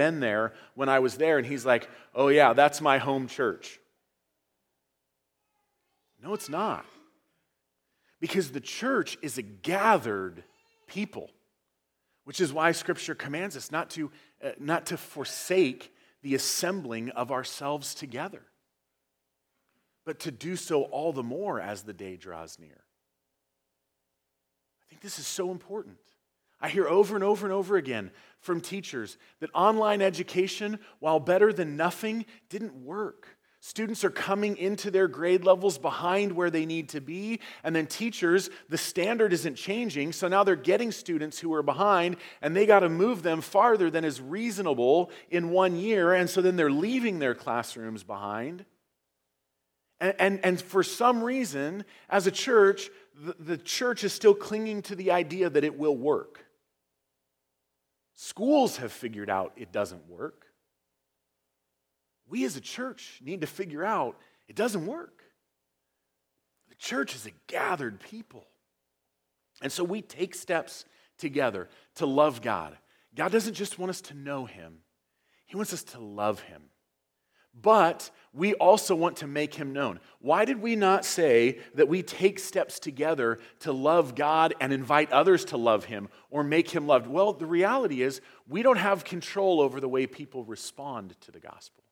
been there when I was there. And he's like, oh, yeah, that's my home church. No, it's not. Because the church is a gathered people, which is why Scripture commands us not to, uh, not to forsake the assembling of ourselves together, but to do so all the more as the day draws near. I think this is so important. I hear over and over and over again from teachers that online education, while better than nothing, didn't work. Students are coming into their grade levels behind where they need to be. And then teachers, the standard isn't changing. So now they're getting students who are behind and they got to move them farther than is reasonable in one year. And so then they're leaving their classrooms behind. And, and, and for some reason, as a church, the, the church is still clinging to the idea that it will work. Schools have figured out it doesn't work we as a church need to figure out it doesn't work. The church is a gathered people. And so we take steps together to love God. God doesn't just want us to know Him, He wants us to love Him. But we also want to make Him known. Why did we not say that we take steps together to love God and invite others to love Him or make Him loved? Well, the reality is we don't have control over the way people respond to the gospel.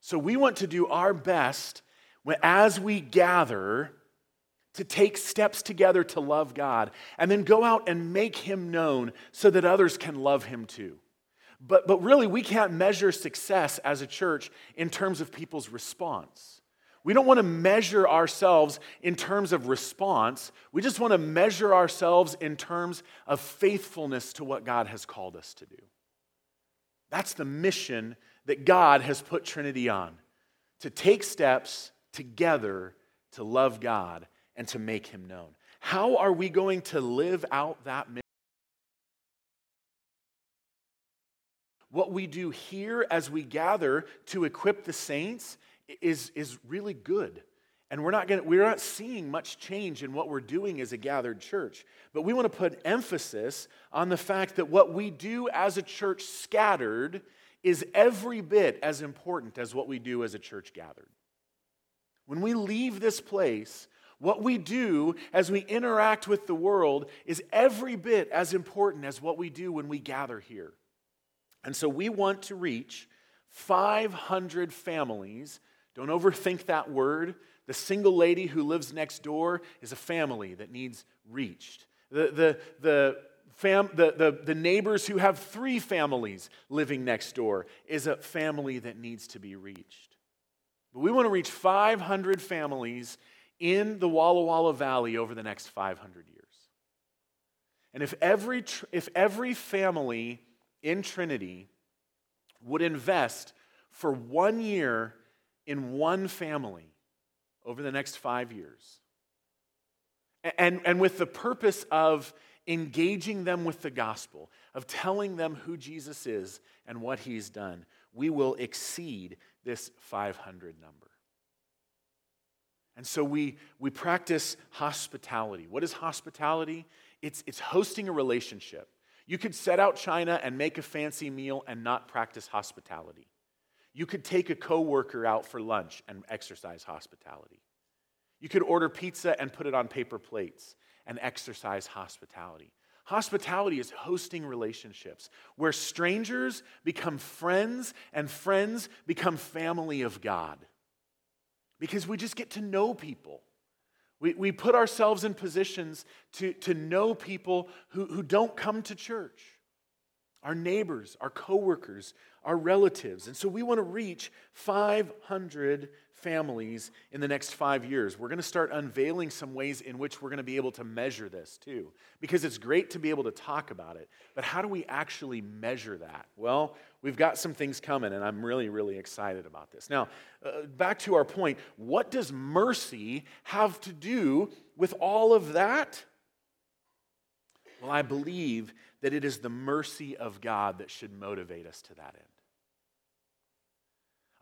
So we want to do our best as we gather to take steps together to love God and then go out and make Him known so that others can love Him too. But, but really, we can't measure success as a church in terms of people's response. We don't want to measure ourselves in terms of response. We just want to measure ourselves in terms of faithfulness to what God has called us to do. That's the mission that God has put Trinity on to take steps together to love God and to make Him known. How are we going to live out that mission? What we do here as we gather to equip the saints is, is really good. And we're not, gonna, we're not seeing much change in what we're doing as a gathered church. But we want to put emphasis on the fact that what we do as a church scattered is every bit as important as what we do as a church gathered. When we leave this place, what we do as we interact with the world is every bit as important as what we do when we gather here. And so we want to reach 500 families. Don't overthink that word. The single lady who lives next door is a family that needs reached. The, the, the fam- the, the, the neighbors who have three families living next door is a family that needs to be reached. But we want to reach 500 families in the Walla Walla Valley over the next 500 years. And if every, if every family in Trinity would invest for one year in one family over the next five years, and, and with the purpose of engaging them with the gospel, of telling them who Jesus is and what he's done, we will exceed this 500 number. And so we, we practice hospitality. What is hospitality? It's, it's hosting a relationship. You could set out China and make a fancy meal and not practice hospitality. You could take a coworker out for lunch and exercise hospitality. You could order pizza and put it on paper plates and exercise hospitality. Hospitality is hosting relationships where strangers become friends and friends become family of God. Because we just get to know people. We, we put ourselves in positions to, to know people who, who don't come to church. Our neighbors, our coworkers, our relatives. And so we want to reach 500 families in the next five years. We're going to start unveiling some ways in which we're going to be able to measure this too. Because it's great to be able to talk about it, but how do we actually measure that? Well, we've got some things coming, and I'm really, really excited about this. Now, uh, back to our point what does mercy have to do with all of that? Well, I believe that it is the mercy of God that should motivate us to that end.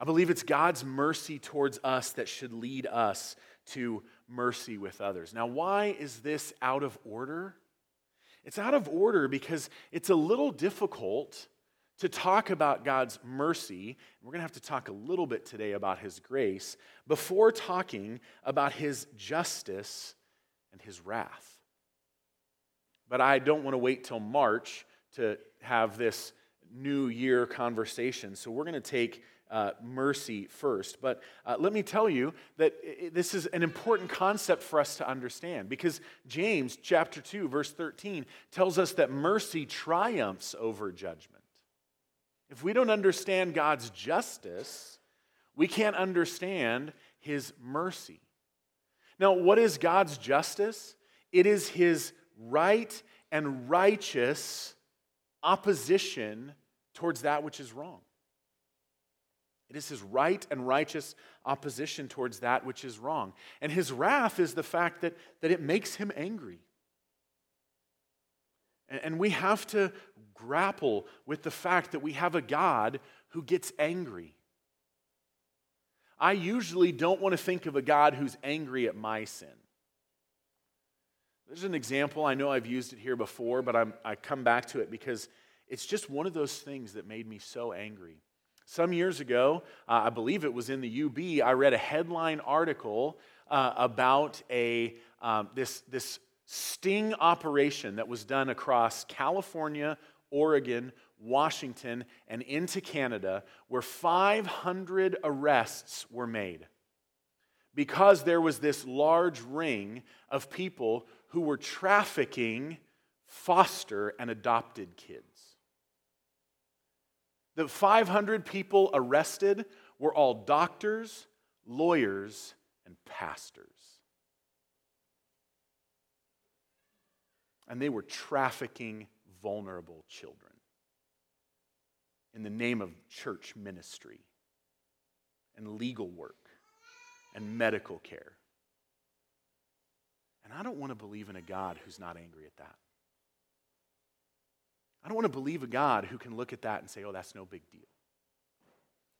I believe it's God's mercy towards us that should lead us to mercy with others. Now, why is this out of order? It's out of order because it's a little difficult to talk about God's mercy. We're going to have to talk a little bit today about His grace before talking about His justice and His wrath. But I don't want to wait till March to have this new year conversation. So we're going to take uh, mercy first. But uh, let me tell you that this is an important concept for us to understand because James chapter 2, verse 13, tells us that mercy triumphs over judgment. If we don't understand God's justice, we can't understand his mercy. Now, what is God's justice? It is his right and righteous opposition towards that which is wrong. It is his right and righteous opposition towards that which is wrong. And his wrath is the fact that, that it makes him angry. And, and we have to grapple with the fact that we have a God who gets angry. I usually don't want to think of a God who's angry at my sin. There's an example, I know I've used it here before, but I'm, I come back to it because it's just one of those things that made me so angry. Some years ago, uh, I believe it was in the UB, I read a headline article uh, about a, um, this, this sting operation that was done across California, Oregon, Washington, and into Canada, where 500 arrests were made because there was this large ring of people who were trafficking foster and adopted kids. The 500 people arrested were all doctors, lawyers, and pastors. And they were trafficking vulnerable children in the name of church ministry and legal work and medical care. And I don't want to believe in a God who's not angry at that. I don't want to believe a God who can look at that and say, oh, that's no big deal.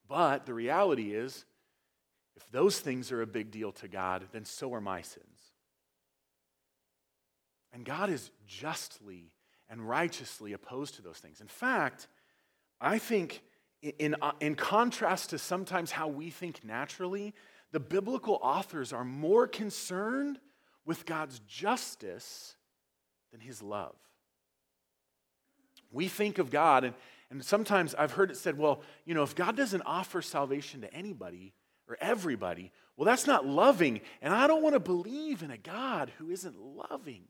But the reality is, if those things are a big deal to God, then so are my sins. And God is justly and righteously opposed to those things. In fact, I think, in, uh, in contrast to sometimes how we think naturally, the biblical authors are more concerned with God's justice than his love. We think of God, and, and sometimes I've heard it said, well, you know, if God doesn't offer salvation to anybody or everybody, well, that's not loving. And I don't want to believe in a God who isn't loving.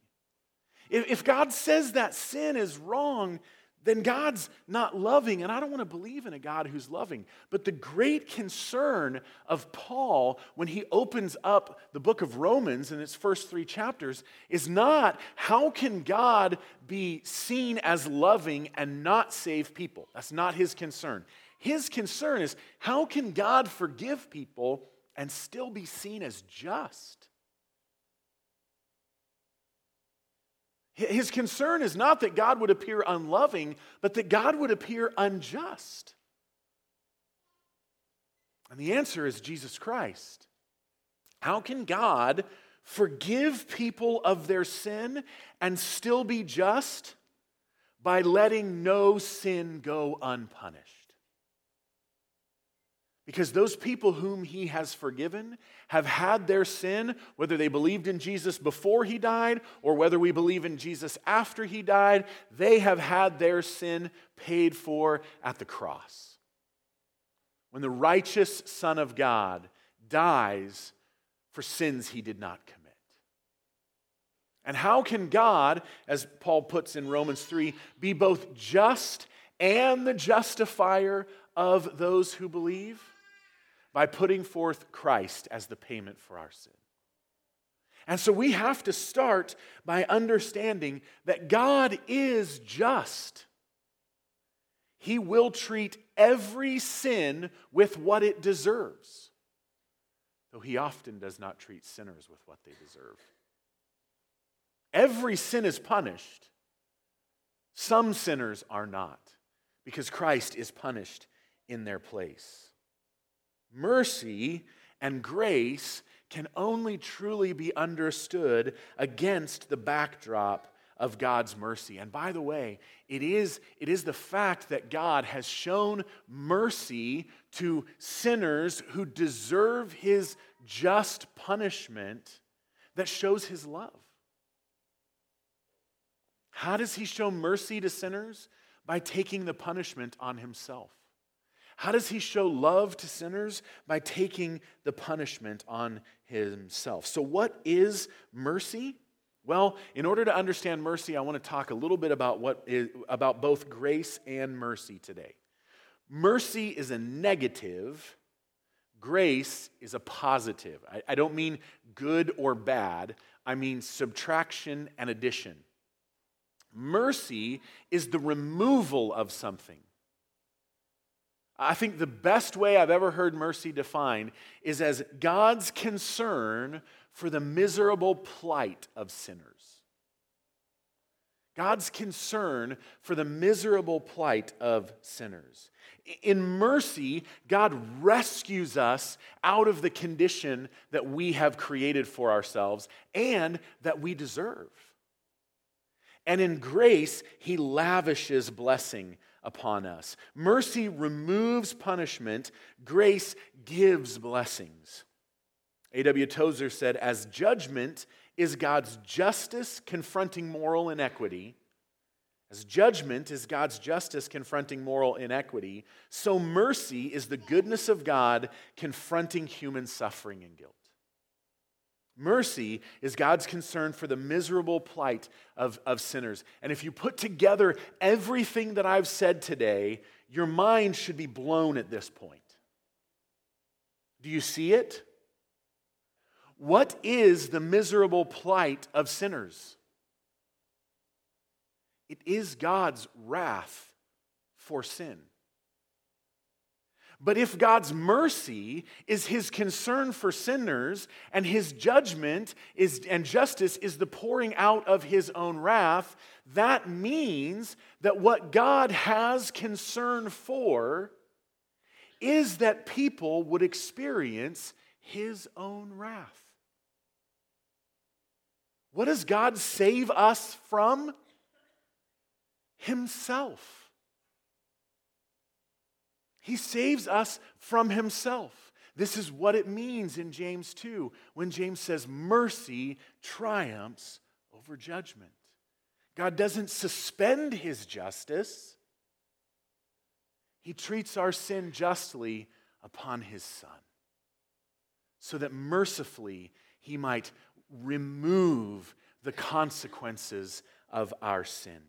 If, if God says that sin is wrong, then God's not loving, and I don't want to believe in a God who's loving. But the great concern of Paul when he opens up the book of Romans in its first three chapters is not how can God be seen as loving and not save people? That's not his concern. His concern is how can God forgive people and still be seen as just? His concern is not that God would appear unloving, but that God would appear unjust. And the answer is Jesus Christ. How can God forgive people of their sin and still be just? By letting no sin go unpunished. Because those people whom he has forgiven have had their sin, whether they believed in Jesus before he died or whether we believe in Jesus after he died, they have had their sin paid for at the cross. When the righteous Son of God dies for sins he did not commit. And how can God, as Paul puts in Romans 3, be both just and the justifier of those who believe? By putting forth Christ as the payment for our sin. And so we have to start by understanding that God is just. He will treat every sin with what it deserves, though He often does not treat sinners with what they deserve. Every sin is punished. Some sinners are not, because Christ is punished in their place. Mercy and grace can only truly be understood against the backdrop of God's mercy. And by the way, it is, it is the fact that God has shown mercy to sinners who deserve his just punishment that shows his love. How does he show mercy to sinners? By taking the punishment on himself. How does he show love to sinners? By taking the punishment on himself. So, what is mercy? Well, in order to understand mercy, I want to talk a little bit about what is, about both grace and mercy today. Mercy is a negative, grace is a positive. I, I don't mean good or bad, I mean subtraction and addition. Mercy is the removal of something. I think the best way I've ever heard mercy defined is as God's concern for the miserable plight of sinners. God's concern for the miserable plight of sinners. In mercy, God rescues us out of the condition that we have created for ourselves and that we deserve. And in grace, He lavishes blessing upon us. Mercy removes punishment, grace gives blessings. A.W. Tozer said, As judgment is God's justice confronting moral inequity, as judgment is God's justice confronting moral inequity, so mercy is the goodness of God confronting human suffering and guilt. Mercy is God's concern for the miserable plight of, of sinners. And if you put together everything that I've said today, your mind should be blown at this point. Do you see it? What is the miserable plight of sinners? It is God's wrath for sin. But if God's mercy is his concern for sinners and his judgment is, and justice is the pouring out of his own wrath, that means that what God has concern for is that people would experience his own wrath. What does God save us from? Himself. He saves us from himself. This is what it means in James 2 when James says, Mercy triumphs over judgment. God doesn't suspend his justice, he treats our sin justly upon his Son, so that mercifully he might remove the consequences of our sin.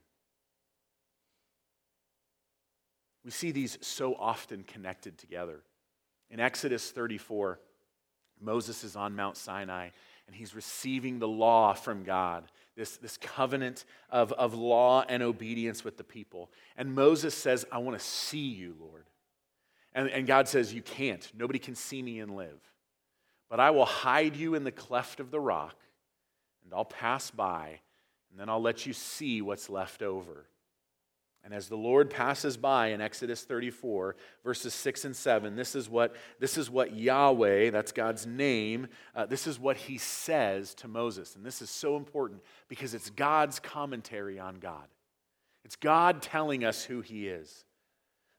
We see these so often connected together. In Exodus 34, Moses is on Mount Sinai and he's receiving the law from God, this, this covenant of, of law and obedience with the people. And Moses says, I want to see you, Lord. And, and God says, You can't. Nobody can see me and live. But I will hide you in the cleft of the rock, and I'll pass by, and then I'll let you see what's left over. And as the Lord passes by in Exodus 34, verses 6 and 7, this is what, this is what Yahweh, that's God's name, uh, this is what he says to Moses. And this is so important because it's God's commentary on God. It's God telling us who he is.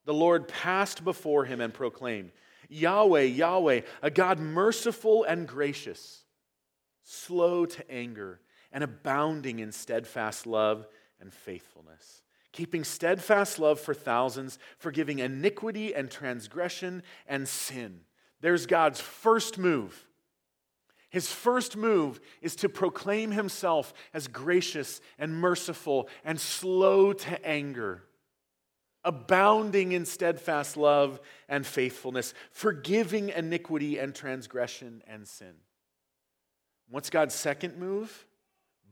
The Lord passed before him and proclaimed, Yahweh, Yahweh, a God merciful and gracious, slow to anger, and abounding in steadfast love and faithfulness keeping steadfast love for thousands, forgiving iniquity and transgression and sin. There's God's first move. His first move is to proclaim himself as gracious and merciful and slow to anger, abounding in steadfast love and faithfulness, forgiving iniquity and transgression and sin. What's God's second move?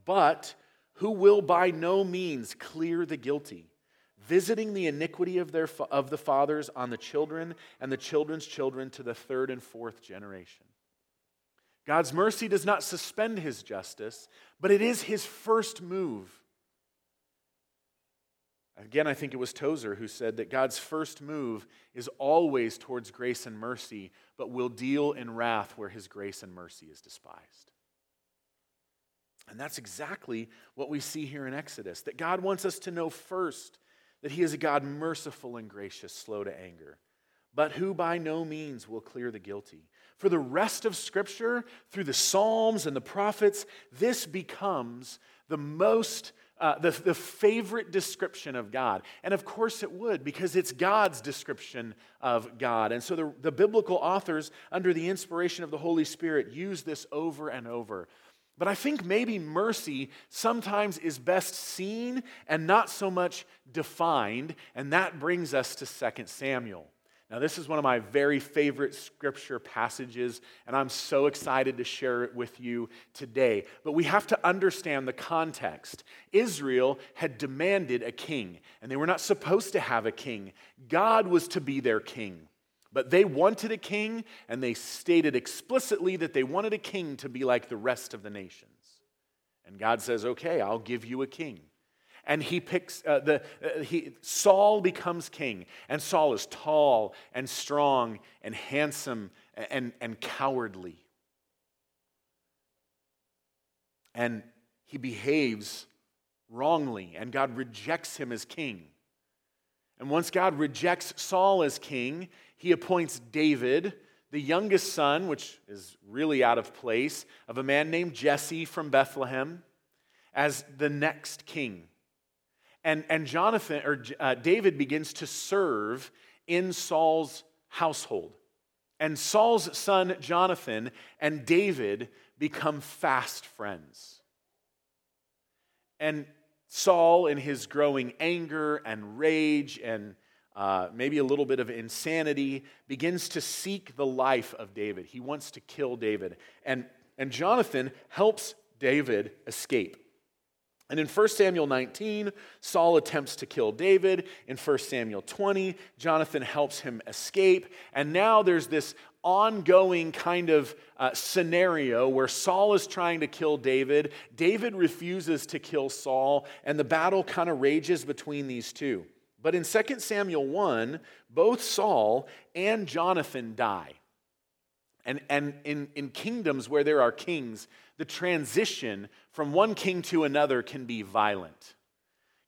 But who will by no means clear the guilty, visiting the iniquity of, their, of the fathers on the children and the children's children to the third and fourth generation. God's mercy does not suspend his justice, but it is his first move. Again, I think it was Tozer who said that God's first move is always towards grace and mercy, but will deal in wrath where his grace and mercy is despised. And that's exactly what we see here in Exodus that God wants us to know first that He is a God merciful and gracious, slow to anger, but who by no means will clear the guilty. For the rest of Scripture, through the Psalms and the prophets, this becomes the most uh, the, the favorite description of God. And of course it would, because it's God's description of God. And so the, the biblical authors, under the inspiration of the Holy Spirit, use this over and over. But I think maybe mercy sometimes is best seen and not so much defined, and that brings us to 2 Samuel. Now, this is one of my very favorite scripture passages, and I'm so excited to share it with you today. But we have to understand the context. Israel had demanded a king, and they were not supposed to have a king. God was to be their king. But they wanted a king, and they stated explicitly that they wanted a king to be like the rest of the nations. And God says, Okay, I'll give you a king and he picks uh, the uh, he, Saul becomes king, and Saul is tall and strong and handsome and, and cowardly. And he behaves wrongly, and God rejects him as king. And once God rejects Saul as king, he appoints David, the youngest son, which is really out of place, of a man named Jesse from Bethlehem, as the next king. And, and Jonathan, or uh, David begins to serve in Saul's household. And Saul's son Jonathan and David become fast friends. And Saul, in his growing anger and rage and uh, maybe a little bit of insanity, begins to seek the life of David. He wants to kill David. And, and Jonathan helps David escape. And in 1 Samuel 19, Saul attempts to kill David. In 1 Samuel 20, Jonathan helps him escape. And now there's this ongoing kind of uh, scenario where Saul is trying to kill David. David refuses to kill Saul, and the battle kind of rages between these two. But in 2 Samuel 1, both Saul and Jonathan die. And, and in, in kingdoms where there are kings, the transition from one king to another can be violent.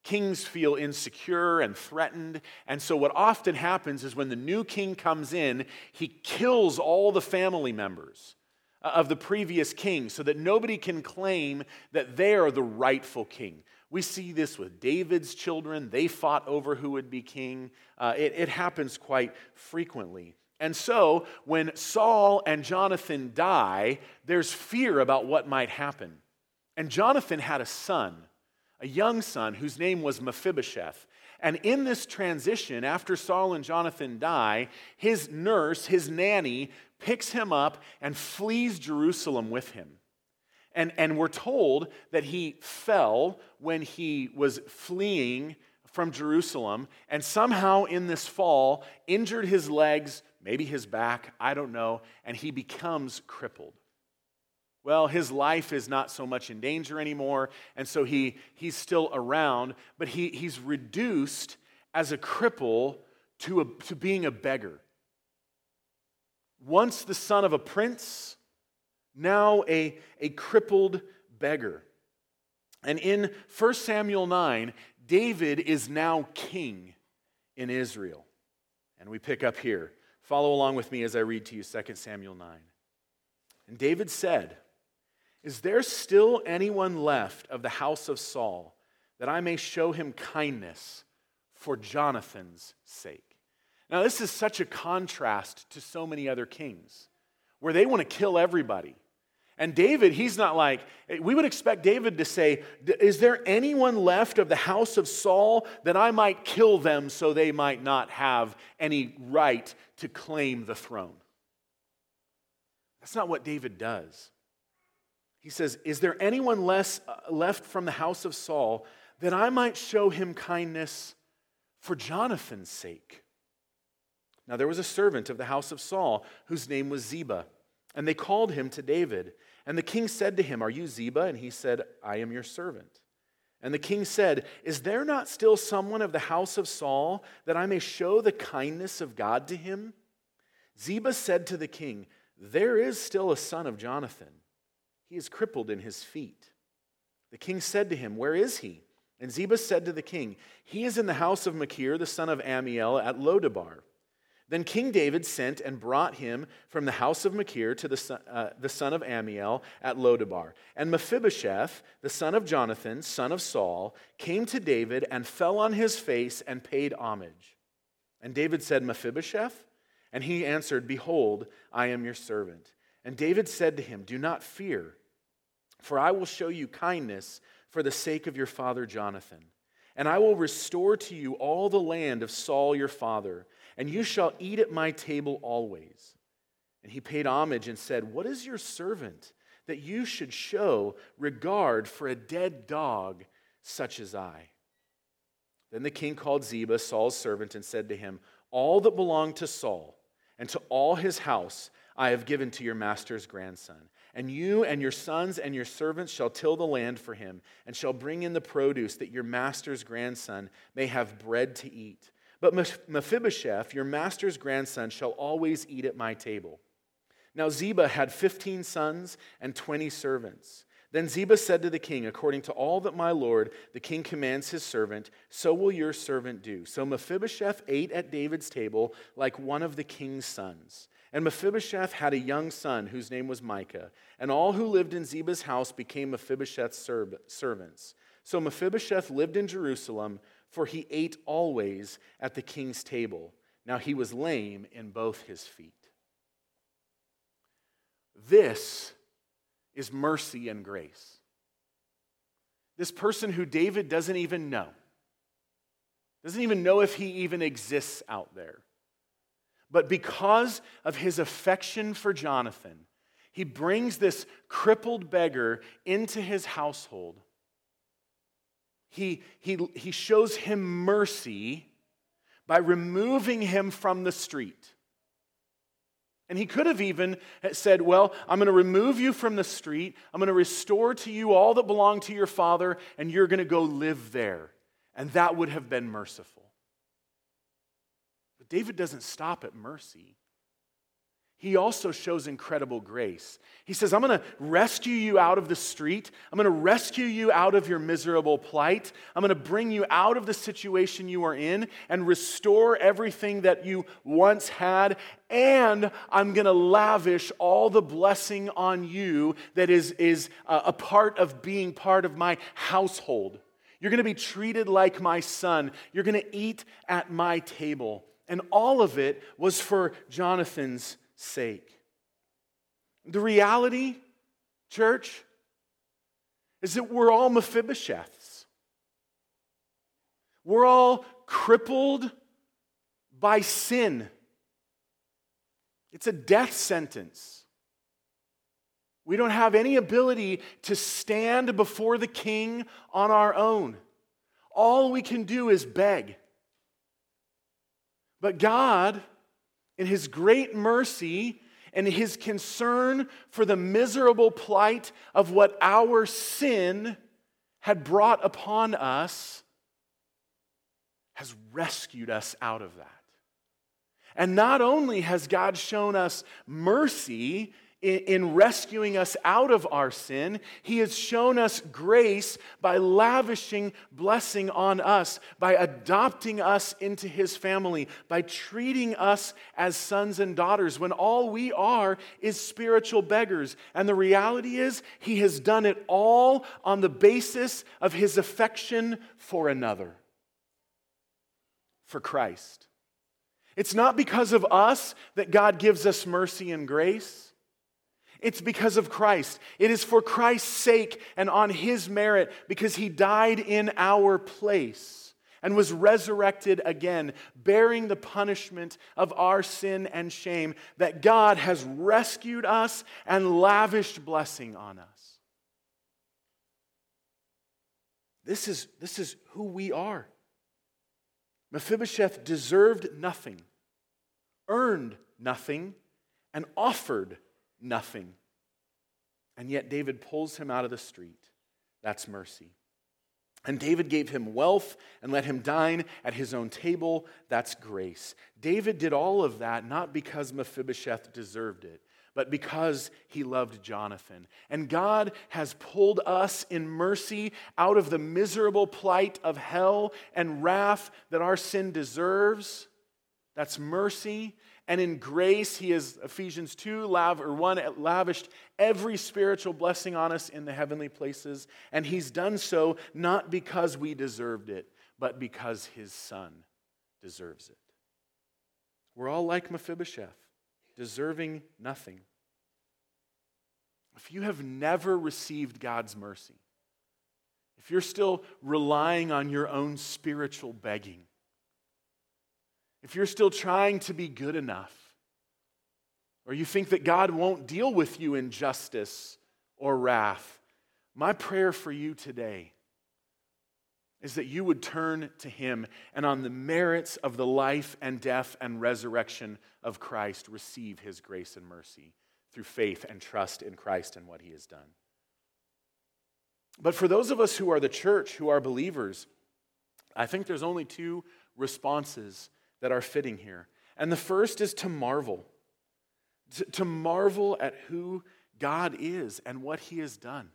Kings feel insecure and threatened. And so, what often happens is when the new king comes in, he kills all the family members of the previous king so that nobody can claim that they are the rightful king. We see this with David's children. They fought over who would be king. Uh, it, it happens quite frequently. And so, when Saul and Jonathan die, there's fear about what might happen. And Jonathan had a son, a young son, whose name was Mephibosheth. And in this transition, after Saul and Jonathan die, his nurse, his nanny, picks him up and flees Jerusalem with him. And, and we're told that he fell when he was fleeing from Jerusalem, and somehow in this fall injured his legs, maybe his back, I don't know, and he becomes crippled. Well, his life is not so much in danger anymore, and so he, he's still around, but he, he's reduced as a cripple to, a, to being a beggar. Once the son of a prince, now a, a crippled beggar. And in 1 Samuel 9, David is now king in Israel. And we pick up here. Follow along with me as I read to you 2 Samuel 9. And David said, Is there still anyone left of the house of Saul that I may show him kindness for Jonathan's sake? Now, this is such a contrast to so many other kings where they want to kill everybody. And David, he's not like, we would expect David to say, Is there anyone left of the house of Saul that I might kill them so they might not have any right to claim the throne? That's not what David does. He says, Is there anyone less, uh, left from the house of Saul that I might show him kindness for Jonathan's sake? Now there was a servant of the house of Saul whose name was Ziba. And they called him to David. And the king said to him, Are you Ziba? And he said, I am your servant. And the king said, Is there not still someone of the house of Saul that I may show the kindness of God to him? Ziba said to the king, There is still a son of Jonathan. He is crippled in his feet. The king said to him, Where is he? And Ziba said to the king, He is in the house of Machir, the son of Ammiel, at Lodabar. Then King David sent and brought him from the house of Machir to the son, uh, the son of Ammiel at Lodabar. And Mephibosheth, the son of Jonathan, son of Saul, came to David and fell on his face and paid homage. And David said, Mephibosheth? And he answered, Behold, I am your servant. And David said to him, Do not fear, for I will show you kindness for the sake of your father Jonathan. And I will restore to you all the land of Saul your father and you shall eat at my table always. And he paid homage and said, What is your servant that you should show regard for a dead dog such as I? Then the king called Ziba, Saul's servant, and said to him, All that belonged to Saul and to all his house I have given to your master's grandson. And you and your sons and your servants shall till the land for him, and shall bring in the produce, that your master's grandson may have bread to eat. But Mephibosheth, your master's grandson, shall always eat at my table. Now Ziba had 15 sons and 20 servants. Then Ziba said to the king, According to all that my lord, the king commands his servant, so will your servant do. So Mephibosheth ate at David's table like one of the king's sons. And Mephibosheth had a young son whose name was Micah. And all who lived in Ziba's house became Mephibosheth's servants. So Mephibosheth lived in Jerusalem for he ate always at the king's table. Now he was lame in both his feet. This is mercy and grace. This person who David doesn't even know, doesn't even know if he even exists out there. But because of his affection for Jonathan, he brings this crippled beggar into his household he, he, he shows him mercy by removing him from the street. And he could have even said, Well, I'm going to remove you from the street. I'm going to restore to you all that belong to your father, and you're going to go live there. And that would have been merciful. But David doesn't stop at mercy he also shows incredible grace. He says, I'm going to rescue you out of the street. I'm going to rescue you out of your miserable plight. I'm going to bring you out of the situation you are in and restore everything that you once had. And I'm going to lavish all the blessing on you that is, is uh, a part of being part of my household. You're going to be treated like my son. You're going to eat at my table. And all of it was for Jonathan's sake. The reality, church, is that we're all Mephibosheths. We're all crippled by sin. It's a death sentence. We don't have any ability to stand before the king on our own. All we can do is beg. But God in his great mercy and his concern for the miserable plight of what our sin had brought upon us, has rescued us out of that. And not only has God shown us mercy in, rescuing us out of our sin, He has shown us grace by lavishing blessing on us, by adopting us into His family, by treating us as sons and daughters when all we are is spiritual beggars. And the reality is, He has done it all on the basis of His affection for another, for Christ. It's not because of us that God gives us mercy and grace. It's because of Christ. It is for Christ's sake and on his merit because he died in our place and was resurrected again, bearing the punishment of our sin and shame, that God has rescued us and lavished blessing on us. This is, this is who we are. Mephibosheth deserved nothing, earned nothing, and offered nothing. And yet David pulls him out of the street. That's mercy. And David gave him wealth and let him dine at his own table. That's grace. David did all of that not because Mephibosheth deserved it, but because he loved Jonathan. And God has pulled us in mercy out of the miserable plight of hell and wrath that our sin deserves. That's mercy. And in grace, he has, Ephesians 2, lav, or 1, lavished every spiritual blessing on us in the heavenly places. And he's done so not because we deserved it, but because his son deserves it. We're all like Mephibosheth, deserving nothing. If you have never received God's mercy, if you're still relying on your own spiritual begging, if you're still trying to be good enough, or you think that God won't deal with you in justice or wrath, my prayer for you today is that you would turn to Him and on the merits of the life and death and resurrection of Christ receive His grace and mercy through faith and trust in Christ and what He has done. But for those of us who are the church, who are believers, I think there's only two responses that are fitting here. And the first is to marvel, to, to marvel at who God is and what He has done.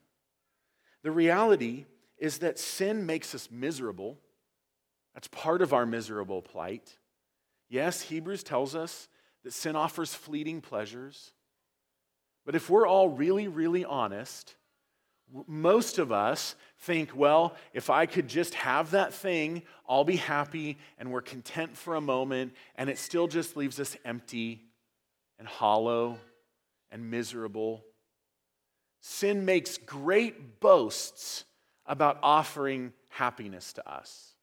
The reality is that sin makes us miserable. That's part of our miserable plight. Yes, Hebrews tells us that sin offers fleeting pleasures. But if we're all really, really honest, most of us think, well, if I could just have that thing, I'll be happy and we're content for a moment, and it still just leaves us empty and hollow and miserable. Sin makes great boasts about offering happiness to us,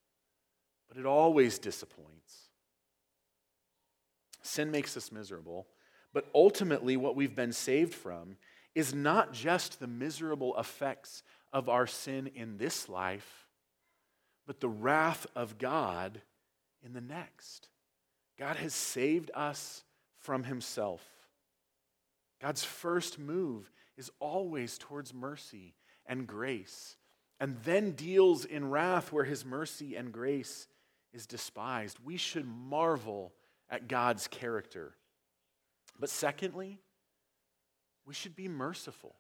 but it always disappoints. Sin makes us miserable, but ultimately, what we've been saved from is not just the miserable effects of our sin in this life, but the wrath of God in the next. God has saved us from himself. God's first move is always towards mercy and grace and then deals in wrath where his mercy and grace is despised. We should marvel at God's character. But secondly, we should be merciful.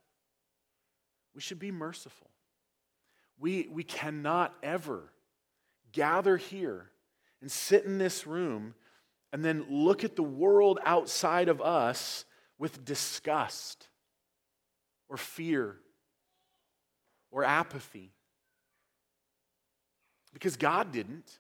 We should be merciful. We, we cannot ever gather here and sit in this room and then look at the world outside of us with disgust or fear or apathy. Because God didn't.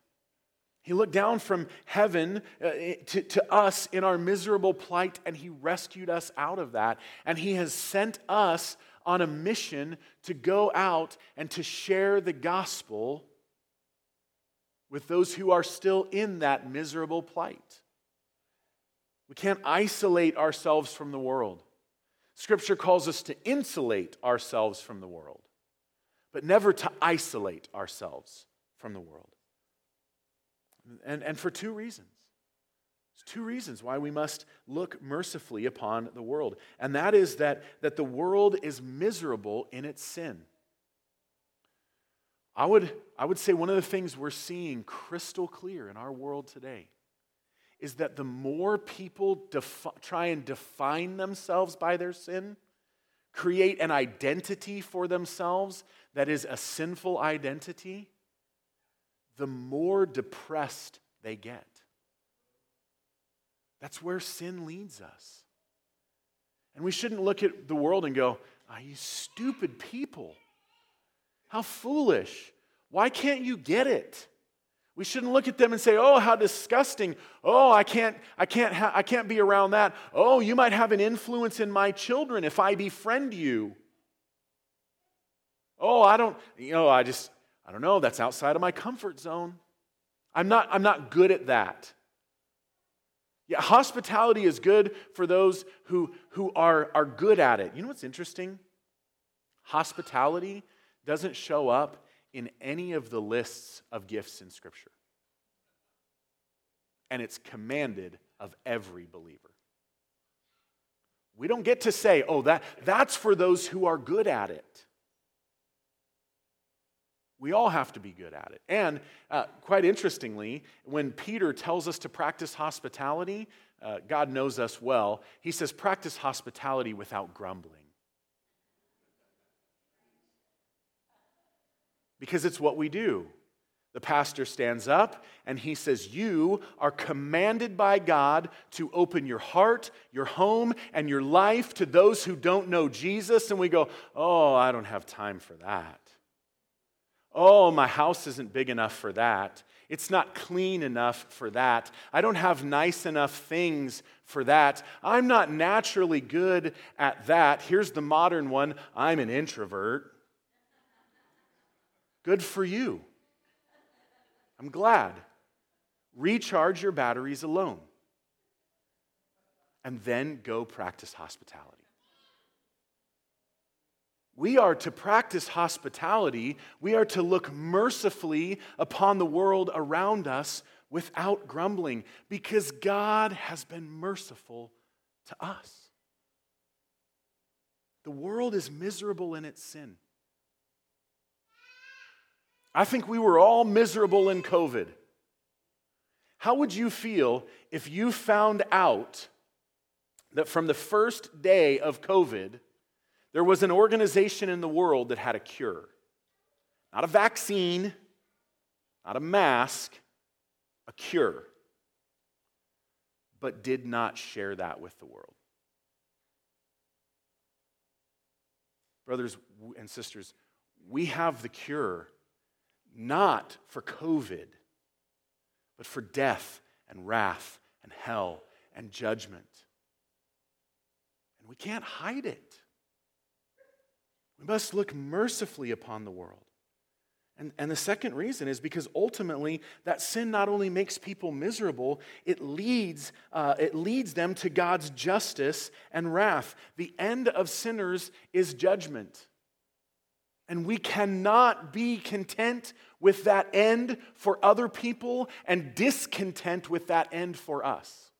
He looked down from heaven uh, to, to us in our miserable plight and he rescued us out of that. And he has sent us on a mission to go out and to share the gospel with those who are still in that miserable plight. We can't isolate ourselves from the world. Scripture calls us to insulate ourselves from the world but never to isolate ourselves from the world. And, and for two reasons. There's two reasons why we must look mercifully upon the world. And that is that, that the world is miserable in its sin. I would, I would say one of the things we're seeing crystal clear in our world today is that the more people defi- try and define themselves by their sin, create an identity for themselves that is a sinful identity, the more depressed they get. That's where sin leads us. And we shouldn't look at the world and go, ah, you stupid people. How foolish. Why can't you get it? We shouldn't look at them and say, "Oh, how disgusting. Oh, I can't I can't ha- I can't be around that. Oh, you might have an influence in my children if I befriend you." Oh, I don't you know, I just I don't know, that's outside of my comfort zone. I'm not I'm not good at that. Yeah, hospitality is good for those who who are are good at it. You know what's interesting? Hospitality doesn't show up in any of the lists of gifts in Scripture. And it's commanded of every believer. We don't get to say, oh, that, that's for those who are good at it. We all have to be good at it. And uh, quite interestingly, when Peter tells us to practice hospitality, uh, God knows us well. He says, practice hospitality without grumbling. Because it's what we do. The pastor stands up and he says, You are commanded by God to open your heart, your home, and your life to those who don't know Jesus. And we go, Oh, I don't have time for that. Oh, my house isn't big enough for that. It's not clean enough for that. I don't have nice enough things for that. I'm not naturally good at that. Here's the modern one I'm an introvert. Good for you. I'm glad. Recharge your batteries alone. And then go practice hospitality. We are to practice hospitality. We are to look mercifully upon the world around us without grumbling because God has been merciful to us. The world is miserable in its sin. I think we were all miserable in COVID. How would you feel if you found out that from the first day of COVID, there was an organization in the world that had a cure? Not a vaccine, not a mask, a cure, but did not share that with the world. Brothers and sisters, we have the cure not for COVID, but for death and wrath and hell and judgment. And we can't hide it. We must look mercifully upon the world. And, and the second reason is because ultimately that sin not only makes people miserable, it leads, uh, it leads them to God's justice and wrath. The end of sinners is judgment. And we cannot be content with that end for other people and discontent with that end for us.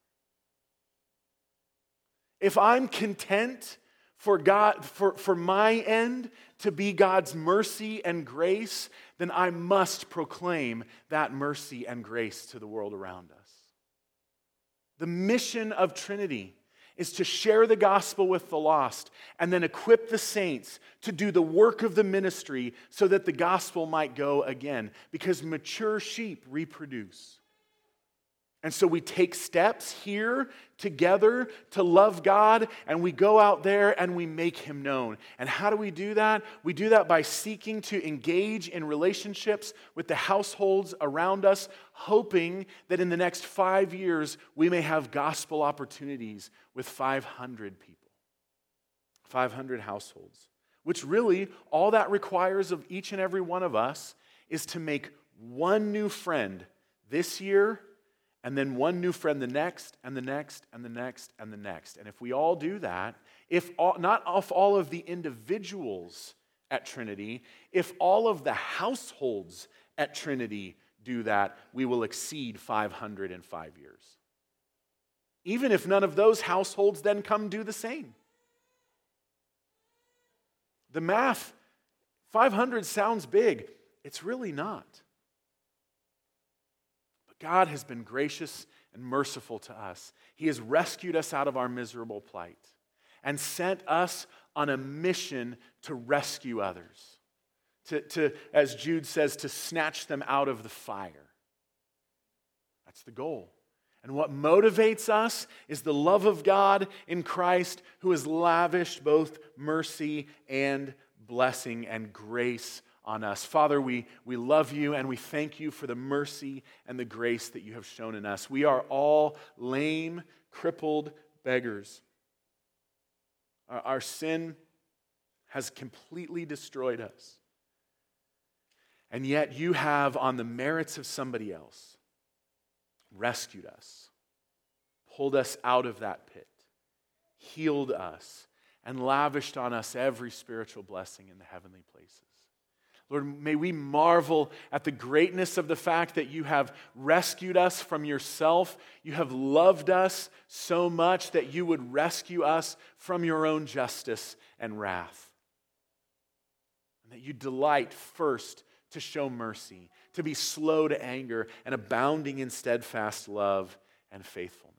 If I'm content for God for, for my end to be God's mercy and grace, then I must proclaim that mercy and grace to the world around us. The mission of Trinity is to share the gospel with the lost and then equip the saints to do the work of the ministry so that the gospel might go again. Because mature sheep reproduce. And so we take steps here together to love God, and we go out there and we make Him known. And how do we do that? We do that by seeking to engage in relationships with the households around us, hoping that in the next five years we may have gospel opportunities with 500 people, 500 households. Which really, all that requires of each and every one of us is to make one new friend this year and then one new friend the next and the next and the next and the next. And if we all do that, if all, not if all of the individuals at Trinity, if all of the households at Trinity do that, we will exceed 500 in five years. Even if none of those households then come do the same. The math, 500 sounds big. It's really not. God has been gracious and merciful to us. He has rescued us out of our miserable plight and sent us on a mission to rescue others, to, to, as Jude says, to snatch them out of the fire. That's the goal. And what motivates us is the love of God in Christ, who has lavished both mercy and blessing and grace on us. Father, we, we love you and we thank you for the mercy and the grace that you have shown in us. We are all lame, crippled beggars. Our, our sin has completely destroyed us. And yet you have, on the merits of somebody else, rescued us, pulled us out of that pit, healed us, and lavished on us every spiritual blessing in the heavenly places. Lord, may we marvel at the greatness of the fact that you have rescued us from yourself. You have loved us so much that you would rescue us from your own justice and wrath. And that you delight first to show mercy, to be slow to anger, and abounding in steadfast love and faithfulness.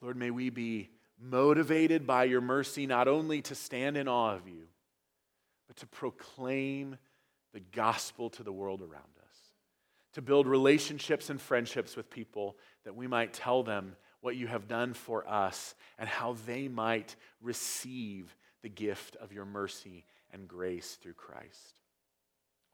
Lord, may we be motivated by your mercy not only to stand in awe of you, but to proclaim the gospel to the world around us, to build relationships and friendships with people that we might tell them what you have done for us and how they might receive the gift of your mercy and grace through Christ.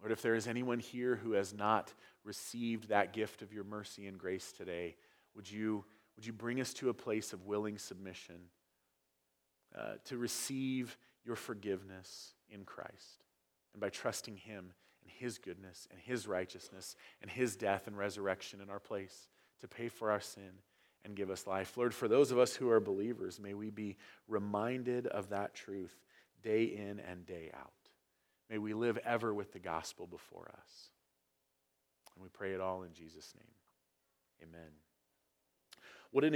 Lord, if there is anyone here who has not received that gift of your mercy and grace today, would you, would you bring us to a place of willing submission uh, to receive your forgiveness in Christ? And by trusting Him and His goodness and His righteousness and His death and resurrection in our place to pay for our sin and give us life. Lord, for those of us who are believers, may we be reminded of that truth day in and day out. May we live ever with the gospel before us. And we pray it all in Jesus' name. Amen. What an